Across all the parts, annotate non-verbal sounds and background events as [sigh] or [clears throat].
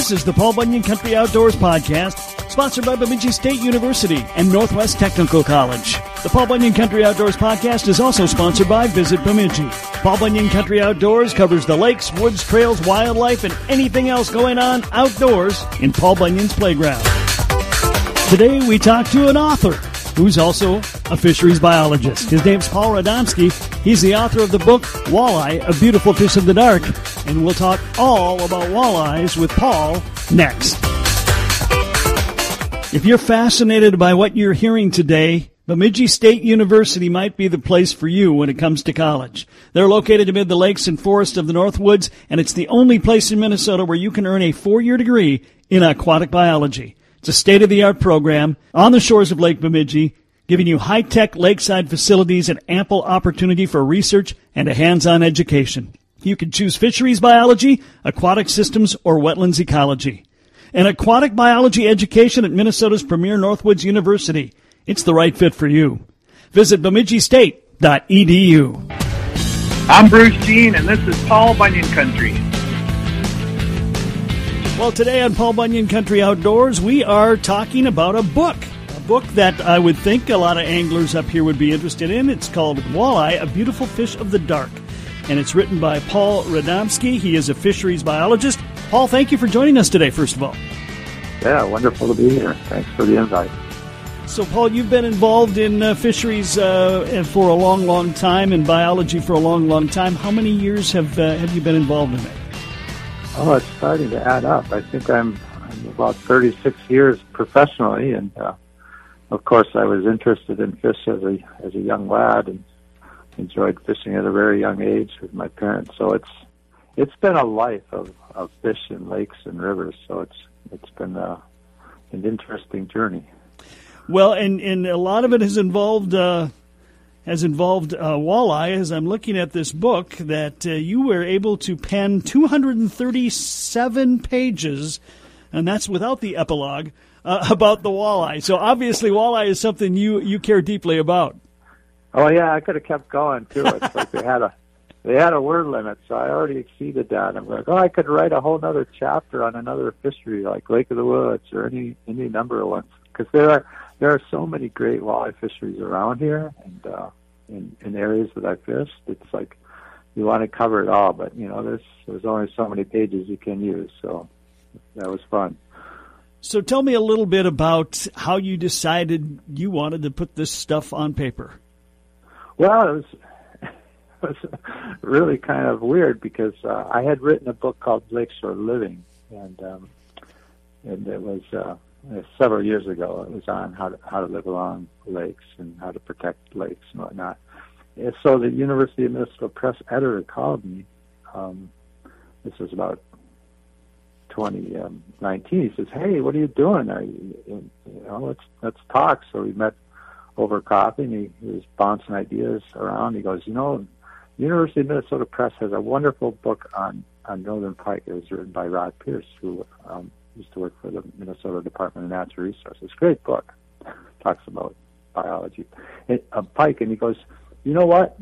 This is the Paul Bunyan Country Outdoors Podcast, sponsored by Bemidji State University and Northwest Technical College. The Paul Bunyan Country Outdoors Podcast is also sponsored by Visit Bemidji. Paul Bunyan Country Outdoors covers the lakes, woods, trails, wildlife, and anything else going on outdoors in Paul Bunyan's playground. Today we talk to an author who's also a fisheries biologist. His name's Paul Radomski. He's the author of the book Walleye, A Beautiful Fish of the Dark. And we'll talk all about walleyes with Paul next. If you're fascinated by what you're hearing today, Bemidji State University might be the place for you when it comes to college. They're located amid the lakes and forests of the Northwoods, and it's the only place in Minnesota where you can earn a four-year degree in aquatic biology. It's a state-of-the-art program on the shores of Lake Bemidji, giving you high-tech lakeside facilities and ample opportunity for research and a hands-on education. You can choose fisheries biology, aquatic systems, or wetlands ecology. An aquatic biology education at Minnesota's premier Northwoods University. It's the right fit for you. Visit bemidjistate.edu. I'm Bruce Jean, and this is Paul Bunyan Country. Well, today on Paul Bunyan Country Outdoors, we are talking about a book. A book that I would think a lot of anglers up here would be interested in. It's called Walleye, A Beautiful Fish of the Dark. And it's written by Paul Radomski. He is a fisheries biologist. Paul, thank you for joining us today, first of all. Yeah, wonderful to be here. Thanks for the invite. So, Paul, you've been involved in uh, fisheries uh, for a long, long time, and biology for a long, long time. How many years have uh, have you been involved in it? Oh, it's starting to add up. I think I'm, I'm about 36 years professionally, and uh, of course, I was interested in fish as a as a young lad, and enjoyed fishing at a very young age with my parents. So it's it's been a life of, of fish in lakes and rivers. So it's it's been uh, an interesting journey. Well, and and a lot of it has involved uh, has involved uh, walleye. As I'm looking at this book, that uh, you were able to pen 237 pages, and that's without the epilogue uh, [laughs] about the walleye. So obviously, walleye is something you you care deeply about. Oh yeah, I could have kept going too. It's like they had a [laughs] they had a word limit, so I already exceeded that. I'm like, oh, I could write a whole other chapter on another fishery like Lake of the Woods or any any number of ones because there are there are so many great walleye fisheries around here and uh, in, in areas that I fished. It's like you want to cover it all, but you know there's there's only so many pages you can use. So that was fun. So tell me a little bit about how you decided you wanted to put this stuff on paper. Well, it was [laughs] it was really kind of weird because uh, I had written a book called Lakeshore Living, and um, and it was uh, several years ago. It was on how to how to live along lakes and how to protect lakes and whatnot. And so the University of Minnesota Press editor called me. Um, this was about 2019. He says, "Hey, what are you doing? Are you, you know, let's let's talk." So we met over coffee, and he, he was bouncing ideas around. He goes, "You know, University of Minnesota Press has a wonderful book on on northern pike. It was written by Rod Pierce, who um, used to work for the Minnesota Department of Natural Resources. Great book. [laughs] Talks about biology, and, uh, pike, and he goes, "You know what?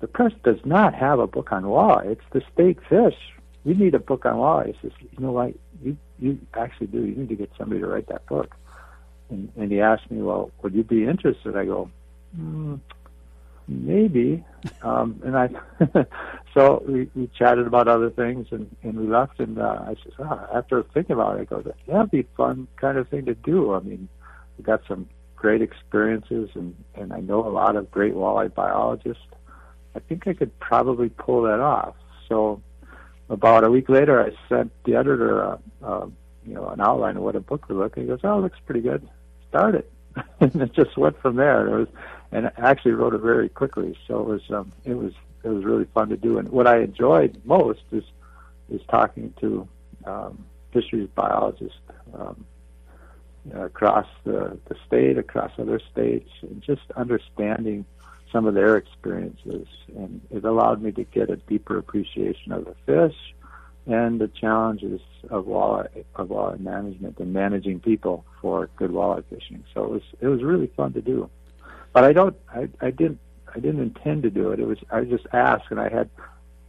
The press does not have a book on walleye. It's the state fish." we need a book on law. He says, you know what, you you actually do. You need to get somebody to write that book. And, and he asked me, well, would you be interested? I go, mm, maybe. [laughs] Um, and I, so we, we chatted about other things and, and we left. And uh, I said, ah, after thinking about it, I go, that'd be a fun kind of thing to do. I mean, we got some great experiences and, and I know a lot of great walleye biologists. I think I could probably pull that off. So about a week later, I sent the editor, a, a, you know, an outline of what a book would look. And he goes, "Oh, it looks pretty good. Start it." [laughs] and it just went from there. It was, and I actually wrote it very quickly. So it was, um, it was, it was really fun to do. And what I enjoyed most is, is talking to um, fisheries biologists um, across the the state, across other states, and just understanding some of their experiences, and it allowed me to get a deeper appreciation of the fish and the challenges of walleye of walleye management and managing people for good walleye fishing. So it was it was really fun to do, but I don't I, I didn't I didn't intend to do it. It was I just asked, and I had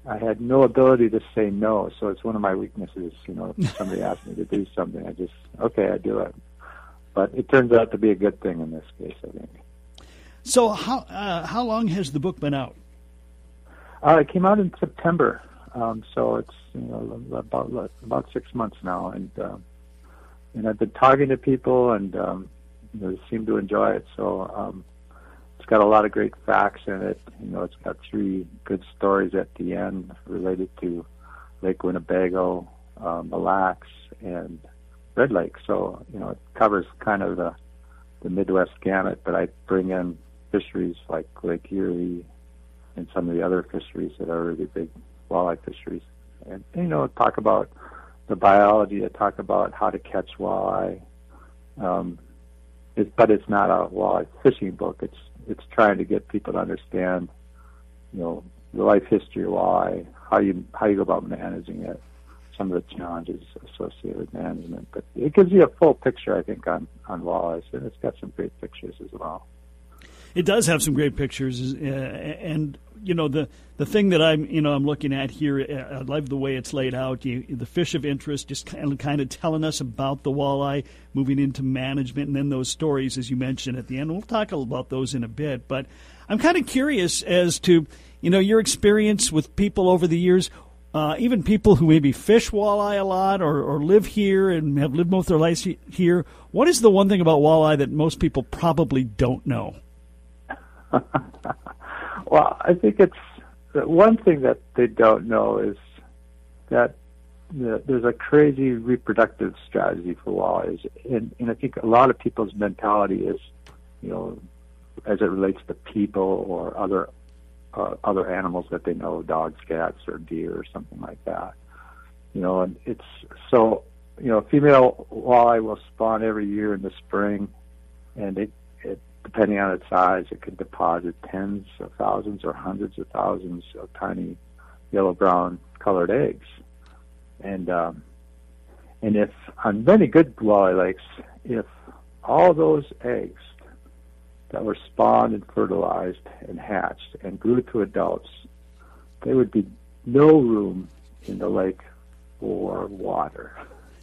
I had no ability to say no, so it's one of my weaknesses. You know, if somebody [laughs] asks me to do something, I just okay, I do it. But it turns out to be a good thing in this case, I think. So how uh, how long has the book been out? Uh, it came out in September, um, so it's you know about about six months now, and um, and I've been talking to people, and um, they seem to enjoy it. So um, it's got a lot of great facts in it. You know, it's got three good stories at the end related to Lake Winnebago, um, Mille Lacs, and Red Lake. So you know, it covers kind of the the Midwest gamut. But I bring in fisheries like Lake Erie and some of the other fisheries that are really big walleye fisheries, and you know, talk about the biology. I talk about how to catch walleye. Um, it, but it's not a walleye fishing book. It's it's trying to get people to understand, you know, the life history walleye, how you how you go about managing it, some of the challenges associated with management. But it gives you a full picture, I think, on on walleyes, and it's got some great pictures as well. It does have some great pictures, uh, and you know the the thing that I'm you know I'm looking at here. Uh, I love the way it's laid out. You, the fish of interest, just kind of, kind of telling us about the walleye, moving into management, and then those stories, as you mentioned at the end. We'll talk about those in a bit, but I'm kind of curious as to you know your experience with people over the years. Uh, even people who maybe fish walleye a lot or, or live here and have lived most of their lives here, what is the one thing about walleye that most people probably don't know? [laughs] well, I think it's one thing that they don't know is that there's a crazy reproductive strategy for walleyes, and, and I think a lot of people's mentality is, you know, as it relates to people or other uh, other animals that they know, dogs, cats, or deer, or something like that. You know, and it's so you know, female walleye will spawn every year in the spring, and it it depending on its size, it can deposit tens of thousands or hundreds of thousands of tiny yellow brown colored eggs. And um, and if on many good walleye lakes, if all those eggs that were spawned and fertilized and hatched and grew to adults, there would be no room in the lake for water.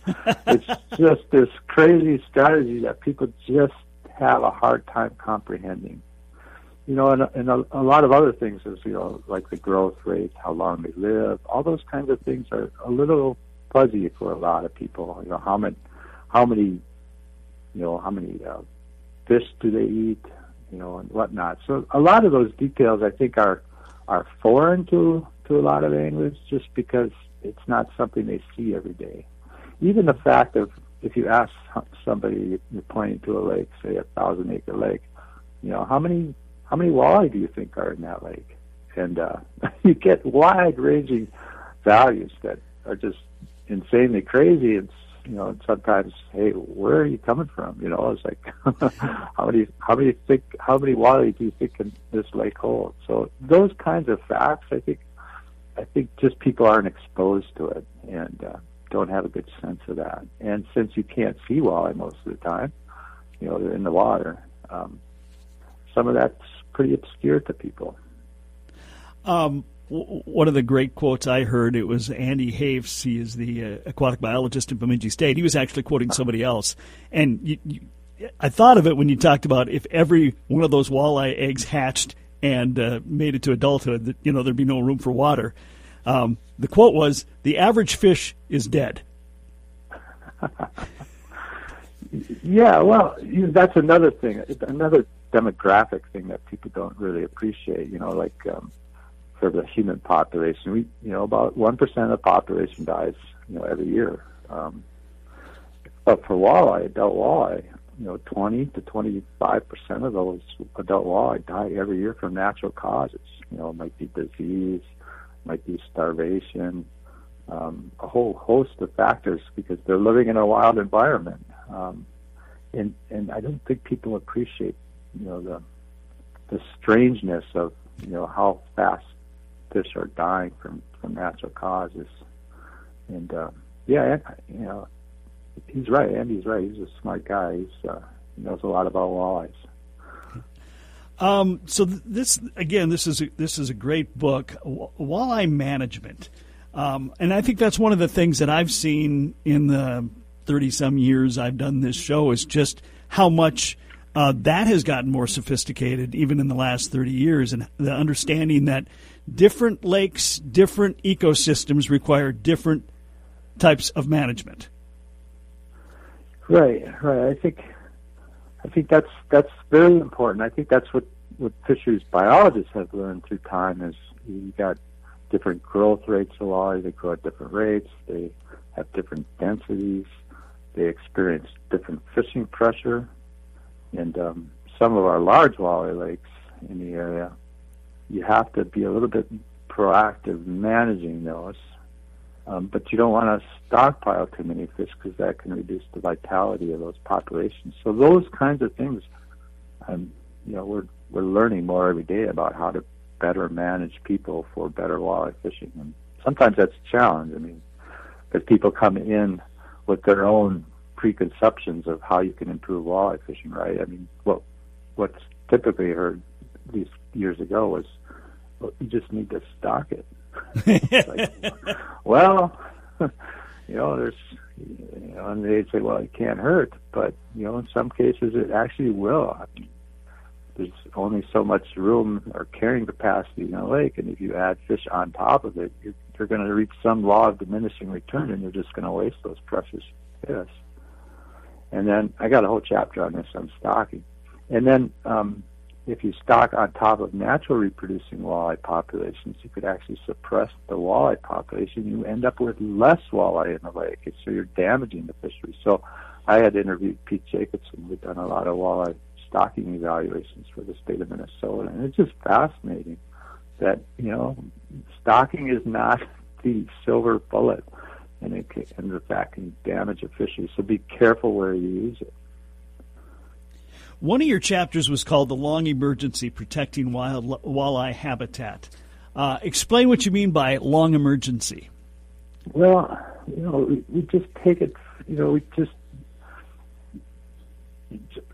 [laughs] it's just this crazy strategy that people just have a hard time comprehending. You know, and, and a, a lot of other things is, you know, like the growth rate, how long they live, all those kinds of things are a little fuzzy for a lot of people. You know, how many, how many, you know, how many uh, fish do they eat, you know, and whatnot. So a lot of those details, I think, are are foreign to to a lot of anglers, just because it's not something they see every day. Even the fact of if you ask somebody, you're pointing to a lake, say a thousand acre lake, you know, how many how many walleye do you think are in that lake? And uh, [laughs] you get wide ranging values that are just insanely crazy. It's you know, sometimes, hey, where are you coming from? You know, it's like [laughs] how many how many think how many walleye do you think in this lake hold? So those kinds of facts, I think, I think just people aren't exposed to it, and uh, don't have a good sense of that. And since you can't see walleye most of the time, you know, they're in the water, um, some of that's pretty obscure to people. Um, one of the great quotes I heard, it was Andy Hafs. He is the uh, aquatic biologist in Bemidji State. He was actually quoting somebody else. And you, you, I thought of it when you talked about if every one of those walleye eggs hatched and uh, made it to adulthood, that, you know, there'd be no room for water. Um, the quote was, "The average fish is dead." [laughs] yeah, well, you know, that's another thing, another demographic thing that people don't really appreciate. You know, like um, for the human population, we, you know, about one percent of the population dies, you know, every year. Um, but for walleye, adult walleye, you know, 20 to 25 percent of those adult walleye die every year from natural causes. You know, it might be disease, might be starvation, um, a whole host of factors because they're living in a wild environment. Um, and and I don't think people appreciate you know the the strangeness of you know how fast fish are dying from from natural causes. And uh, yeah, you know he's right. Andy's right. He's a smart guy. He's uh, he knows a lot about walleyes. Um, so th- this again, this is a, this is a great book, walleye management, um, and I think that's one of the things that I've seen in the thirty some years I've done this show is just how much uh, that has gotten more sophisticated even in the last thirty years, and the understanding that different lakes, different ecosystems require different types of management. Right, right. I think I think that's that's very important. I think that's what what fisheries biologists have learned through time is you got different growth rates of walleye. They grow at different rates. They have different densities. They experience different fishing pressure, and um, some of our large walleye lakes in the area, you have to be a little bit proactive managing those um, but you don't want to stockpile too many fish because that can reduce the vitality of those populations. So those kinds of things, um, you know, we're we're learning more every day about how to better manage people for better walleye fishing, and sometimes that's a challenge. I mean, because people come in with their own preconceptions of how you can improve walleye fishing, right? I mean, what what's typically heard these years ago was, well, you just need to stock it like, [laughs] well, [laughs] you know, there's, you know, and they'd say, well, it can't hurt, but you know, in some cases, it actually will. I mean, there's only so much room or carrying capacity in a lake, and if you add fish on top of it, you're, you're going to reach some law of diminishing return, and you're just going to waste those precious fish. And then I got a whole chapter on this on stocking, and then um, if you stock on top of natural reproducing walleye populations, you could actually suppress the walleye population. You end up with less walleye in the lake, and so you're damaging the fishery. So I had interviewed Pete Jacobson. We've done a lot of walleye stocking evaluations for the state of Minnesota, and it's just fascinating that you know stocking is not [laughs] the silver bullet, and it can, and in fact can damage a fishery. So be careful where you use it. One of your chapters was called The Long Emergency Protecting Wild Walleye Habitat. Uh, explain what you mean by long emergency. Well, you know, we, we just take it, you know, we just,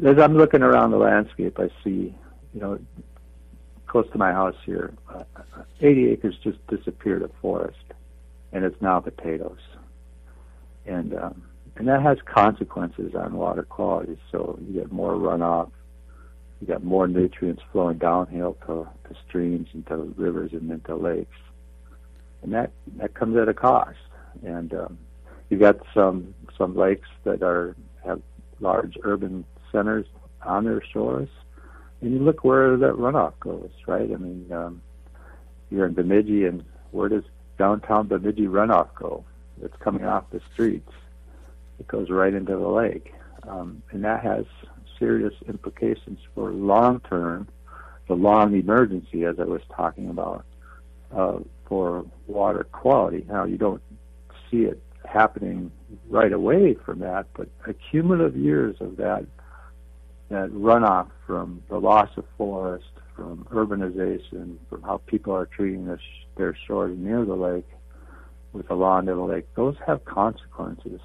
as I'm looking around the landscape, I see, you know, close to my house here, uh, 80 acres just disappeared of forest, and it's now potatoes. And um, and that has consequences on water quality. So you get more runoff, you got more nutrients flowing downhill to, to streams and to rivers and into lakes, and that that comes at a cost. And um, you got some some lakes that are large urban centers on their shores, and you look where that runoff goes, right? I mean, um, you're in Bemidji, and where does downtown Bemidji runoff go? It's coming off the streets it goes right into the lake. Um, and that has serious implications for long term, the long emergency, as I was talking about, uh, for water quality. Now, you don't see it happening right away from that, but accumulative years of that that runoff from the loss of forest, from urbanization, from how people are treating their shores near the lake with the law near the lake, those have consequences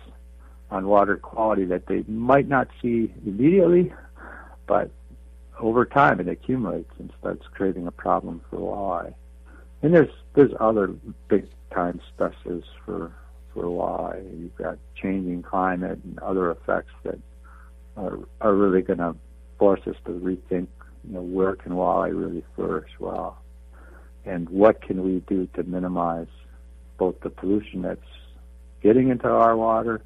on water quality that they might not see immediately, but over time it accumulates and starts creating a problem for walleye. And there's there's other big time stresses for for walleye. You've got changing climate and other effects that are are really going to force us to rethink. You know, where can walleye really flourish well, and what can we do to minimize both the pollution that's getting into our water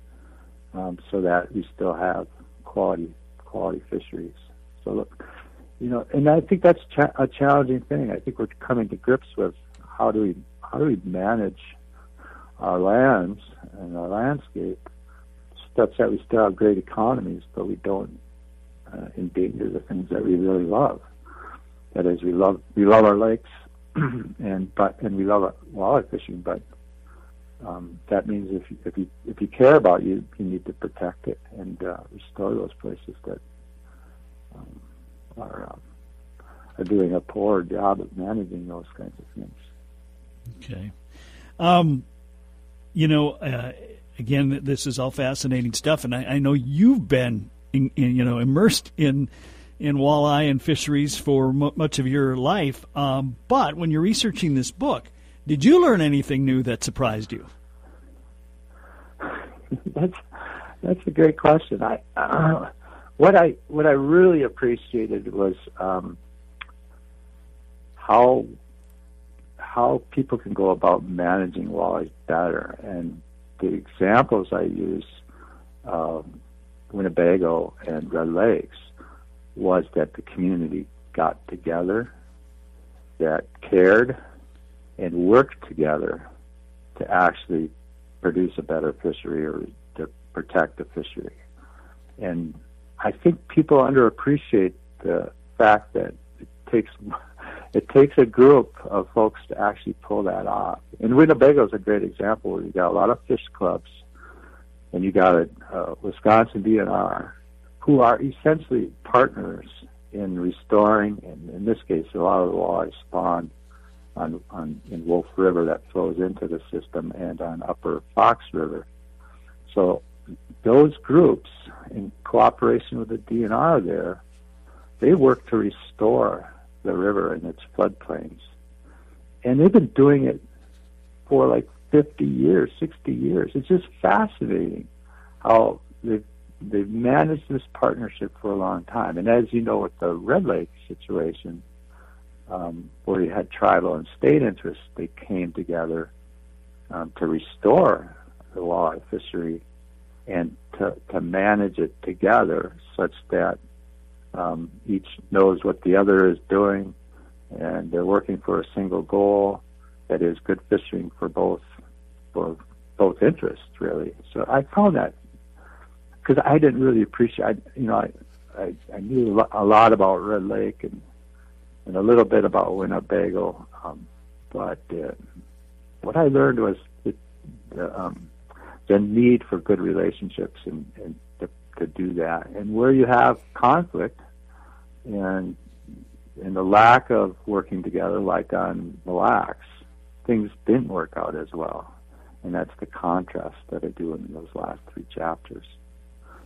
um, so that we still have quality quality fisheries. So look, you know, and I think that's cha- a challenging thing. I think we're coming to grips with how do we how do we manage our lands and our landscape such that we still have great economies, but we don't uh, endanger the things that we really love. That is, we love we love our lakes, [clears throat] and but and we love walleye fishing, but um, that means if you, if you if you care about you, you need to protect it and uh, restore those places that um, are um, are doing a poor job of managing those kinds of things. Okay, um, you know, uh, again, this is all fascinating stuff, and I, I know you've been in, in, you know immersed in in walleye and fisheries for m- much of your life. Um, but when you're researching this book, did you learn anything new that surprised you? [laughs] that's that's a great question. I uh, what I what I really appreciated was um, how how people can go about managing walleyes better, and the examples I use, um, Winnebago and Red Lakes, was that the community got together, that cared, and worked together to actually produce a better fishery or to protect the fishery. And I think people underappreciate the fact that it takes it takes a group of folks to actually pull that off. And Winnebago is a great example where you got a lot of fish clubs, and you got a uh, Wisconsin DNR, who are essentially partners in restoring, and in this case, a lot of the walleye spawn on, on in Wolf River that flows into the system, and on Upper Fox River. So those groups, in cooperation with the DNR there, they work to restore the river and its floodplains. And they've been doing it for like 50 years, 60 years. It's just fascinating how they've, they've managed this partnership for a long time. And as you know, with the Red Lake situation, um, where you had tribal and state interests, they came together um, to restore the walleye fishery and to, to manage it together such that um, each knows what the other is doing and they're working for a single goal that is good fishing for both for both interests really so i found that because i didn't really appreciate I, you know i i, I knew a lot about red lake and and a little bit about winnebago um, but uh, what i learned was the, the um, the need for good relationships and, and to, to do that. And where you have conflict and and the lack of working together, like on Lacs, things didn't work out as well. And that's the contrast that I do in those last three chapters.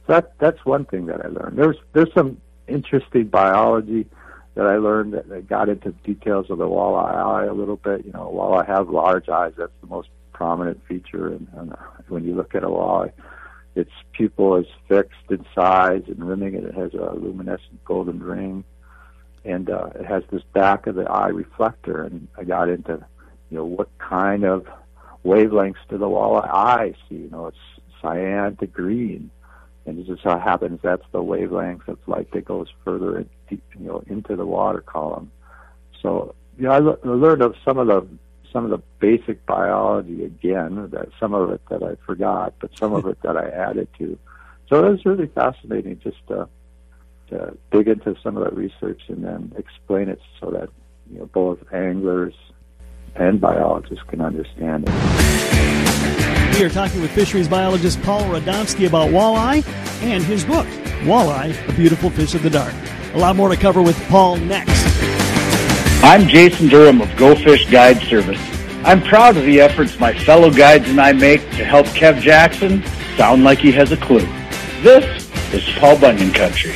So that that's one thing that I learned. There's there's some interesting biology that I learned that, that got into details of the walleye eye a little bit. You know, I have large eyes, that's the most prominent feature. And when you look at a walleye, its pupil is fixed in size and rimming, and it has a luminescent golden ring, and uh, it has this back of the eye reflector. And I got into, you know, what kind of wavelengths do the walleye eye see? You know, it's cyan to green, and it just so happens that's the wavelength of light that goes further, deep, you know, into the water column. So, you know, I, l- I learned of some of the some of the basic biology again, that some of it that I forgot, but some of [laughs] it that I added to. So it was really fascinating just to, to dig into some of that research and then explain it so that you know both anglers and biologists can understand it. We are talking with fisheries biologist Paul Radomski about walleye and his book, Walleye, A Beautiful Fish of the Dark. A lot more to cover with Paul next. I'm Jason Durham of Go Fish Guide Service. I'm proud of the efforts my fellow guides and I make to help Kev Jackson sound like he has a clue. This is Paul Bunyan Country.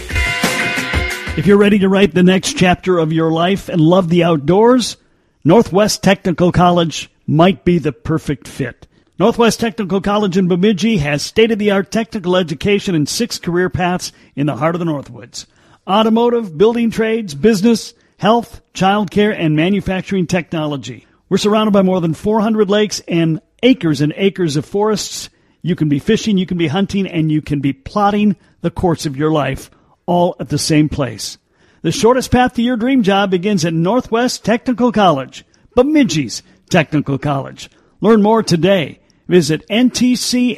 If you're ready to write the next chapter of your life and love the outdoors, Northwest Technical College might be the perfect fit. Northwest Technical College in Bemidji has state-of-the-art technical education and six career paths in the heart of the Northwoods. Automotive, building trades, business, health, childcare, and manufacturing technology. We're surrounded by more than 400 lakes and acres and acres of forests. You can be fishing, you can be hunting, and you can be plotting the course of your life all at the same place. The shortest path to your dream job begins at Northwest Technical College, Bemidji's Technical College. Learn more today. Visit ntcmn.edu.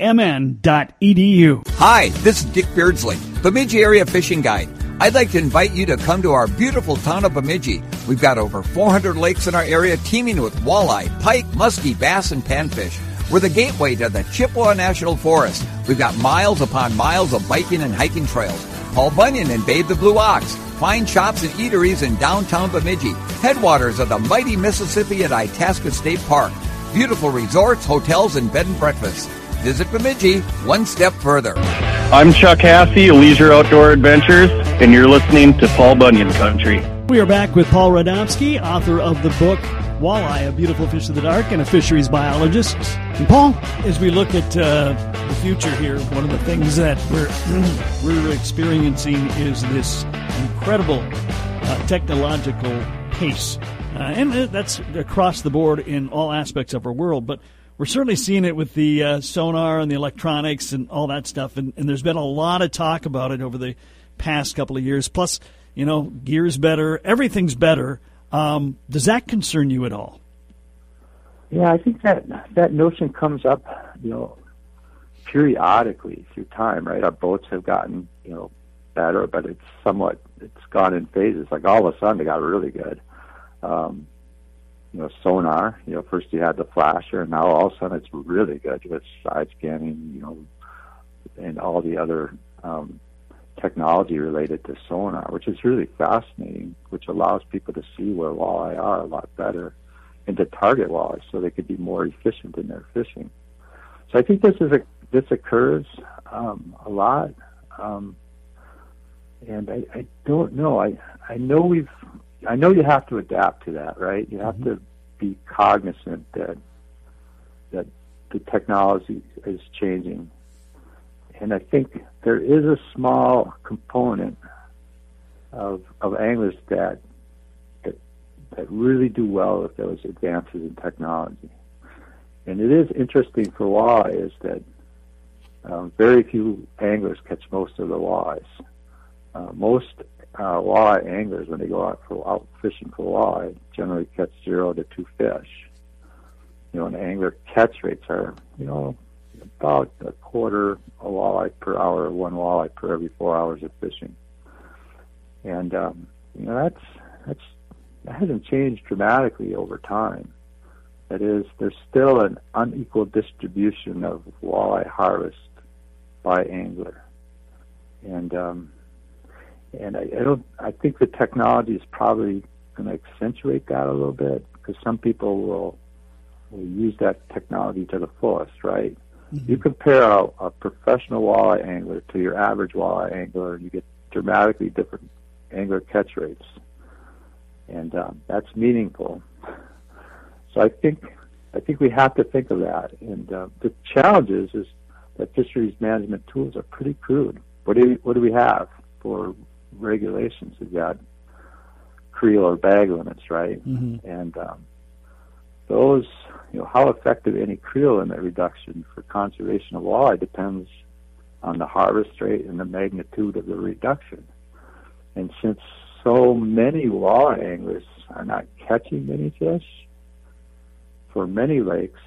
Hi, this is Dick Beardsley, Bemidji Area Fishing Guide. I'd like to invite you to come to our beautiful town of Bemidji. We've got over 400 lakes in our area teeming with walleye, pike, muskie, bass, and panfish. We're the gateway to the Chippewa National Forest. We've got miles upon miles of biking and hiking trails. Paul Bunyan and Babe the Blue Ox. Fine shops and eateries in downtown Bemidji. Headwaters of the mighty Mississippi at Itasca State Park. Beautiful resorts, hotels, and bed and breakfasts. Visit Bemidji one step further. I'm Chuck Hassey, Leisure Outdoor Adventures, and you're listening to Paul Bunyan Country. We are back with Paul Radomski, author of the book Walleye, A Beautiful Fish of the Dark, and a fisheries biologist. And Paul, as we look at uh, the future here, one of the things that we're, [clears throat] we're experiencing is this incredible uh, technological pace. Uh, and that's across the board in all aspects of our world. But we're certainly seeing it with the uh, sonar and the electronics and all that stuff. And, and, there's been a lot of talk about it over the past couple of years. Plus, you know, gear's better, everything's better. Um, does that concern you at all? Yeah, I think that that notion comes up, you know, periodically through time. Right, our boats have gotten, you know, better, but it's somewhat it's gone in phases. Like all of a sudden, they got really good. Um, you know, sonar. You know, first you had the flasher, and now all of a sudden it's really good with side scanning. You know, and all the other um, technology related to sonar, which is really fascinating, which allows people to see where walleye are a lot better and to target walleye so they could be more efficient in their fishing. So I think this is a this occurs um, a lot, um, and I, I don't know. I I know we've I know you have to adapt to that, right? You have mm-hmm. to be cognizant that that the technology is changing, and I think there is a small component of of anglers that that that really do well with those advances in technology. And it is interesting for walleye is that um, very few anglers catch most of the walleyes. Uh, most uh, walleye anglers, when they go out for out fishing for walleye, generally catch zero to two fish. You know, and angler catch rates are, you know, about a quarter a walleye per hour, one walleye per every four hours of fishing. And um, you know, that's that's that hasn't changed dramatically over time. That is, there's still an unequal distribution of walleye harvest by angler, and um, and I, I don't. I think the technology is probably going to accentuate that a little bit because some people will will use that technology to the fullest, right? Mm-hmm. You compare a, a professional walleye angler to your average walleye angler, and you get dramatically different angler catch rates, and um, that's meaningful. So I think I think we have to think of that. And uh, the challenge is, is that fisheries management tools are pretty crude. What do we, what do we have for regulations. We've got creel or bag limits, right? Mm-hmm. And um, those, you know, how effective any creel limit reduction for conservation of walleye depends on the harvest rate and the magnitude of the reduction. And since so many walleye anglers are not catching many fish, for many lakes,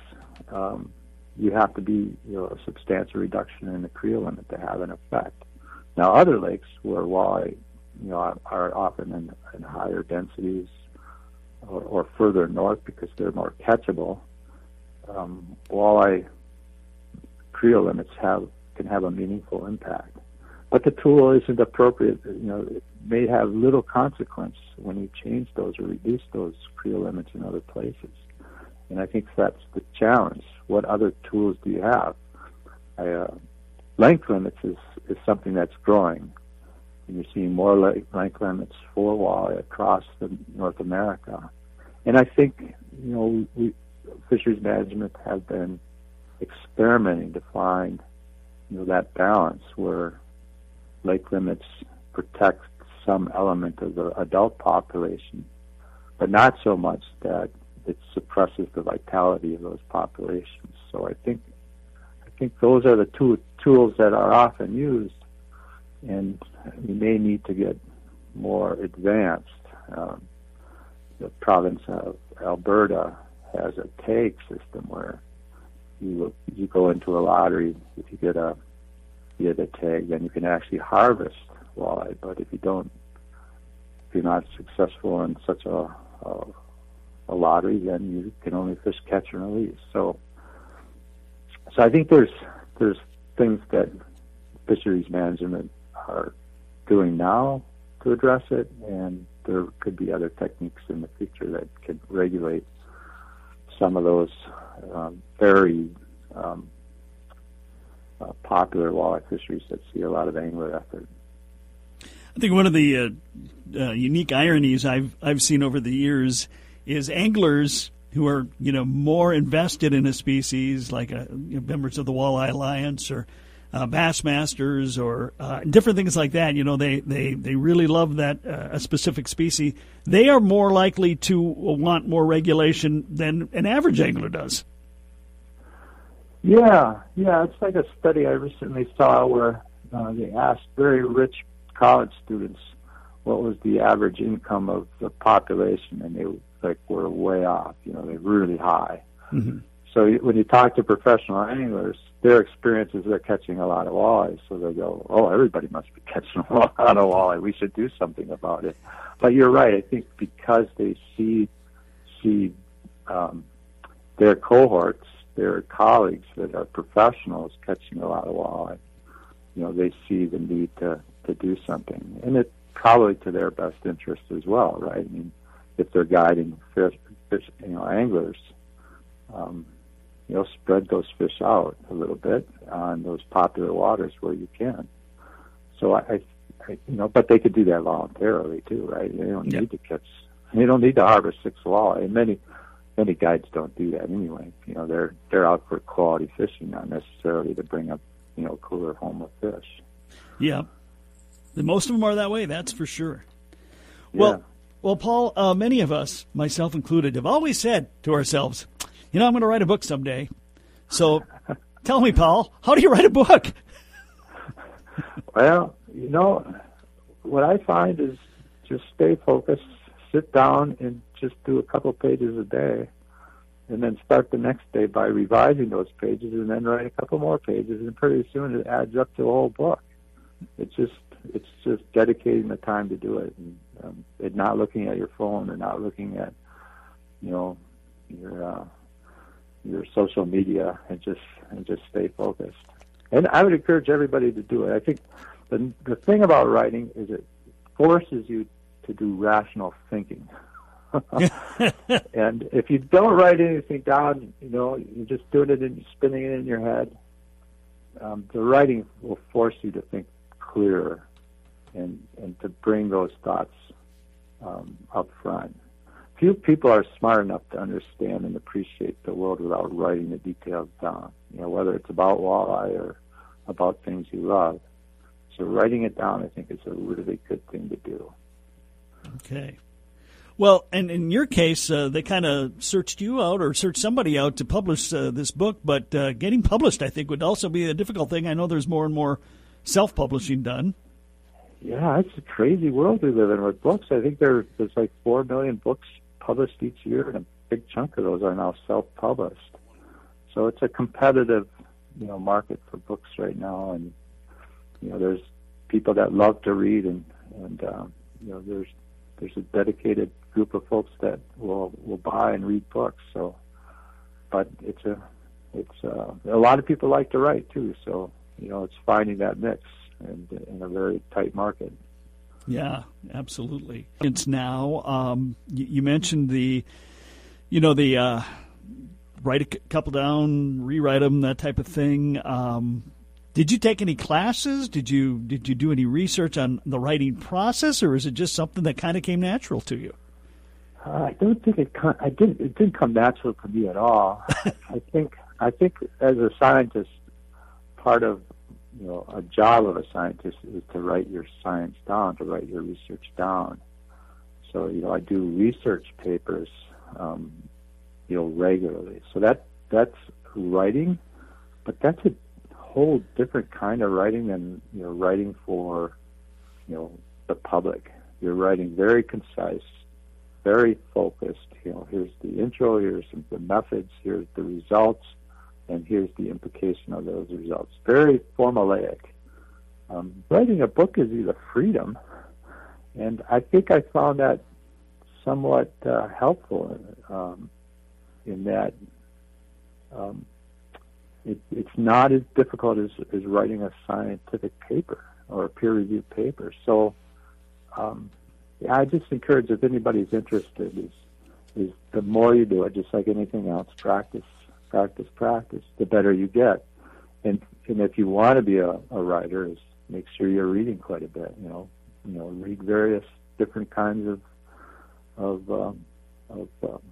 um, you have to be you know, a substantial reduction in the creel limit to have an effect. Now, other lakes where walleye, you know, are, are often in, in higher densities or, or further north because they're more catchable, um, walleye creel limits have can have a meaningful impact. But the tool isn't appropriate. You know, it may have little consequence when you change those or reduce those creel limits in other places. And I think that's the challenge. What other tools do you have? I, uh, length limits is, is something that's growing. And you're seeing more length limits for walleye across the North America. And I think, you know, we fisheries management have been experimenting to find, you know, that balance where lake limits protect some element of the adult population, but not so much that it suppresses the vitality of those populations. So I think think those are the two tools that are often used, and we may need to get more advanced. Um, the province of Alberta has a tag system where you you go into a lottery. If you get a get a tag, then you can actually harvest walleye. But if you don't, if you're not successful in such a, a, a lottery, then you can only fish catch and release. So so I think there's there's things that fisheries management are doing now to address it, and there could be other techniques in the future that could regulate some of those um, very um, uh, popular walleye fisheries that see a lot of angler effort. I think one of the uh, uh, unique ironies I've I've seen over the years is anglers who are you know more invested in a species like a, you know, members of the Walleye Alliance or uh, Bassmasters or uh, different things like that. You know, they they they really love that uh, a specific species. They are more likely to want more regulation than an average angler does. Yeah, yeah, it's like a study I recently saw where uh, they asked very rich college students what was the average income of the population, and they like were way off. You know, they're really high. Mm-hmm. So when you talk to professional anglers, their experience is they're catching a lot of walleyes. So they go, "Oh, everybody must be [laughs] catching a lot of walleye. We should do something about it." But you're right. I think because they see see um, their cohorts, their colleagues that are professionals catching a lot of walleye, you know, they see the need to to do something, and it probably to their best interest as well, right? I mean, if they're guiding fish, fish you know, anglers, um, you know, spread those fish out a little bit on those popular waters where you can. So I, I, I you know, but they could do that voluntarily too, right? They don't yep. need to catch, they don't need to harvest six walleye. And many, many guides don't do that anyway. You know, they're they're out for quality fishing, not necessarily to bring up, you know, cooler home with fish. Yeah, most of them are that way. That's for sure. Yeah. Well, well, Paul, uh, many of us, myself included, have always said to ourselves, you know, I'm going to write a book someday. So [laughs] tell me, Paul, how do you write a book? well, you know, what I find is just stay focused, sit down, and just do a couple pages a day. And then start the next day by revising those pages and then write a couple more pages. And pretty soon it adds up to a whole book. It's just it's just dedicating the time to do it and um, not looking at your phone or not looking at you know your uh, your social media and just and just stay focused. And I would encourage everybody to do it. I think the the thing about writing is it forces you to do rational thinking. [laughs] and if you don't write anything down, you know, you're just doing it and spinning it in your head. Um, the writing will force you to think clearer and and to bring those thoughts um, up front. Few people are smart enough to understand and appreciate the world without writing the details down. You know, whether it's about walleye or about things you love. So writing it down, I think, is a really good thing to do. Okay. Well, and in your case, uh, they kind of searched you out or searched somebody out to publish uh, this book, but uh, getting published, I think, would also be a difficult thing. I know there's more and more self publishing done yeah, it's a crazy world we live in with books. I think there, there's like four million books published each year, and a big chunk of those are now self-published. So it's a competitive, you know, market for books right now, and you know, there's people that love to read, and and um, you know, there's there's a dedicated group of folks that will will buy and read books. So, but it's a it's uh, a lot of people like to write too. So you know, it's finding that mix and in a very tight market. Yeah, absolutely. It's now. Um, you, you, mentioned the, you know, the uh, write a couple down, rewrite them, that type of thing. Um, did you take any classes? Did you did you do any research on the writing process, or is it just something that kind of came natural to you? Uh, I don't think it. I didn't. It didn't come natural to me at all. [laughs] I think. I think as a scientist, part of you know, a job of a scientist is to write your science down, to write your research down. So, you know, I do research papers, um, you know, regularly. So that that's writing, but that's a whole different kind of writing than you know writing for, you know, the public. You're writing very concise, very focused. You know, here's the intro, here's the methods, here's the results and here's the implication of those results. Very formulaic. Um, writing a book is either freedom, and I think I found that somewhat uh, helpful um, in that um, it, it's not as difficult as, as writing a scientific paper or a peer-reviewed paper. So, um, yeah, I just encourage if anybody's interested, is is the more you do it, just like anything else, practice practice, practice, the better you get. And and if you want to be a, a writer, is make sure you're reading quite a bit. You know, you know, read various different kinds of of um, of, um,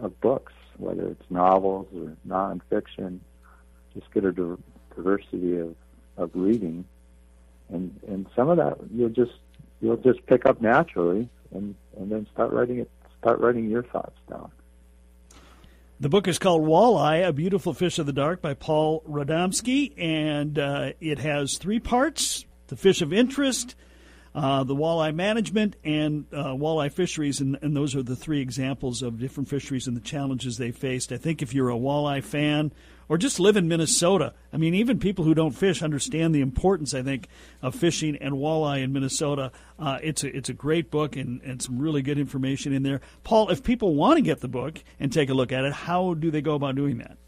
of books, whether it's novels or nonfiction. Just get a diversity of of reading, and and some of that you'll just you'll just pick up naturally, and and then start writing it. Start writing your thoughts down. The book is called Walleye, A Beautiful Fish of the Dark by Paul Radomski, and uh, it has three parts. The fish of interest, uh, the walleye management, and uh, walleye fisheries. And, and, those are the three examples of different fisheries and the challenges they faced. I think if you're a walleye fan or just live in Minnesota, I mean, even people who don't fish understand the importance, I think, of fishing and walleye in Minnesota. Uh, it's, a, it's a great book and, and some really good information in there. Paul, if people want to get the book and take a look at it, how do they go about doing that?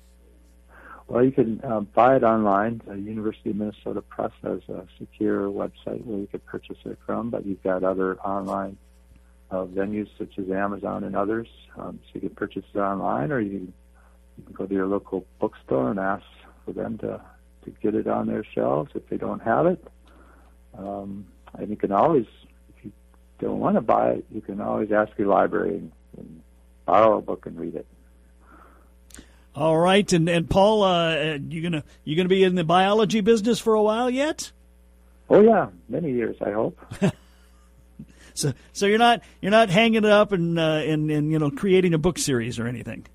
Well, you can uh, buy it online. The University of Minnesota Press has a secure website where you can purchase it from, but you've got other online uh, venues such as Amazon and others. Um, so you can purchase it online, or you can, you can go to your local bookstore and ask for them to, to get it on their shelves if they don't have it. Um, and you can always, if you don't want to buy it, you can always ask your library and, and borrow a book and read it. All right, and and Paul, uh, you gonna you gonna be in the biology business for a while yet? Oh yeah, many years, I hope. [laughs] so so you're not you're not hanging it up and uh, and and you know creating a book series or anything.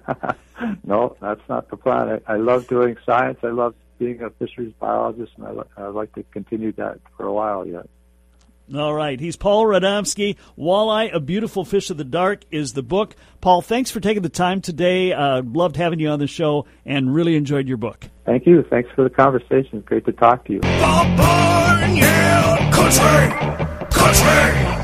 [laughs] no, that's not the plan. I, I love doing science. I love being a fisheries biologist, and I, I'd like to continue that for a while yet. All right. He's Paul Radomski. Walleye, A Beautiful Fish of the Dark is the book. Paul, thanks for taking the time today. Uh, loved having you on the show and really enjoyed your book. Thank you. Thanks for the conversation. Great to talk to you. Country, country.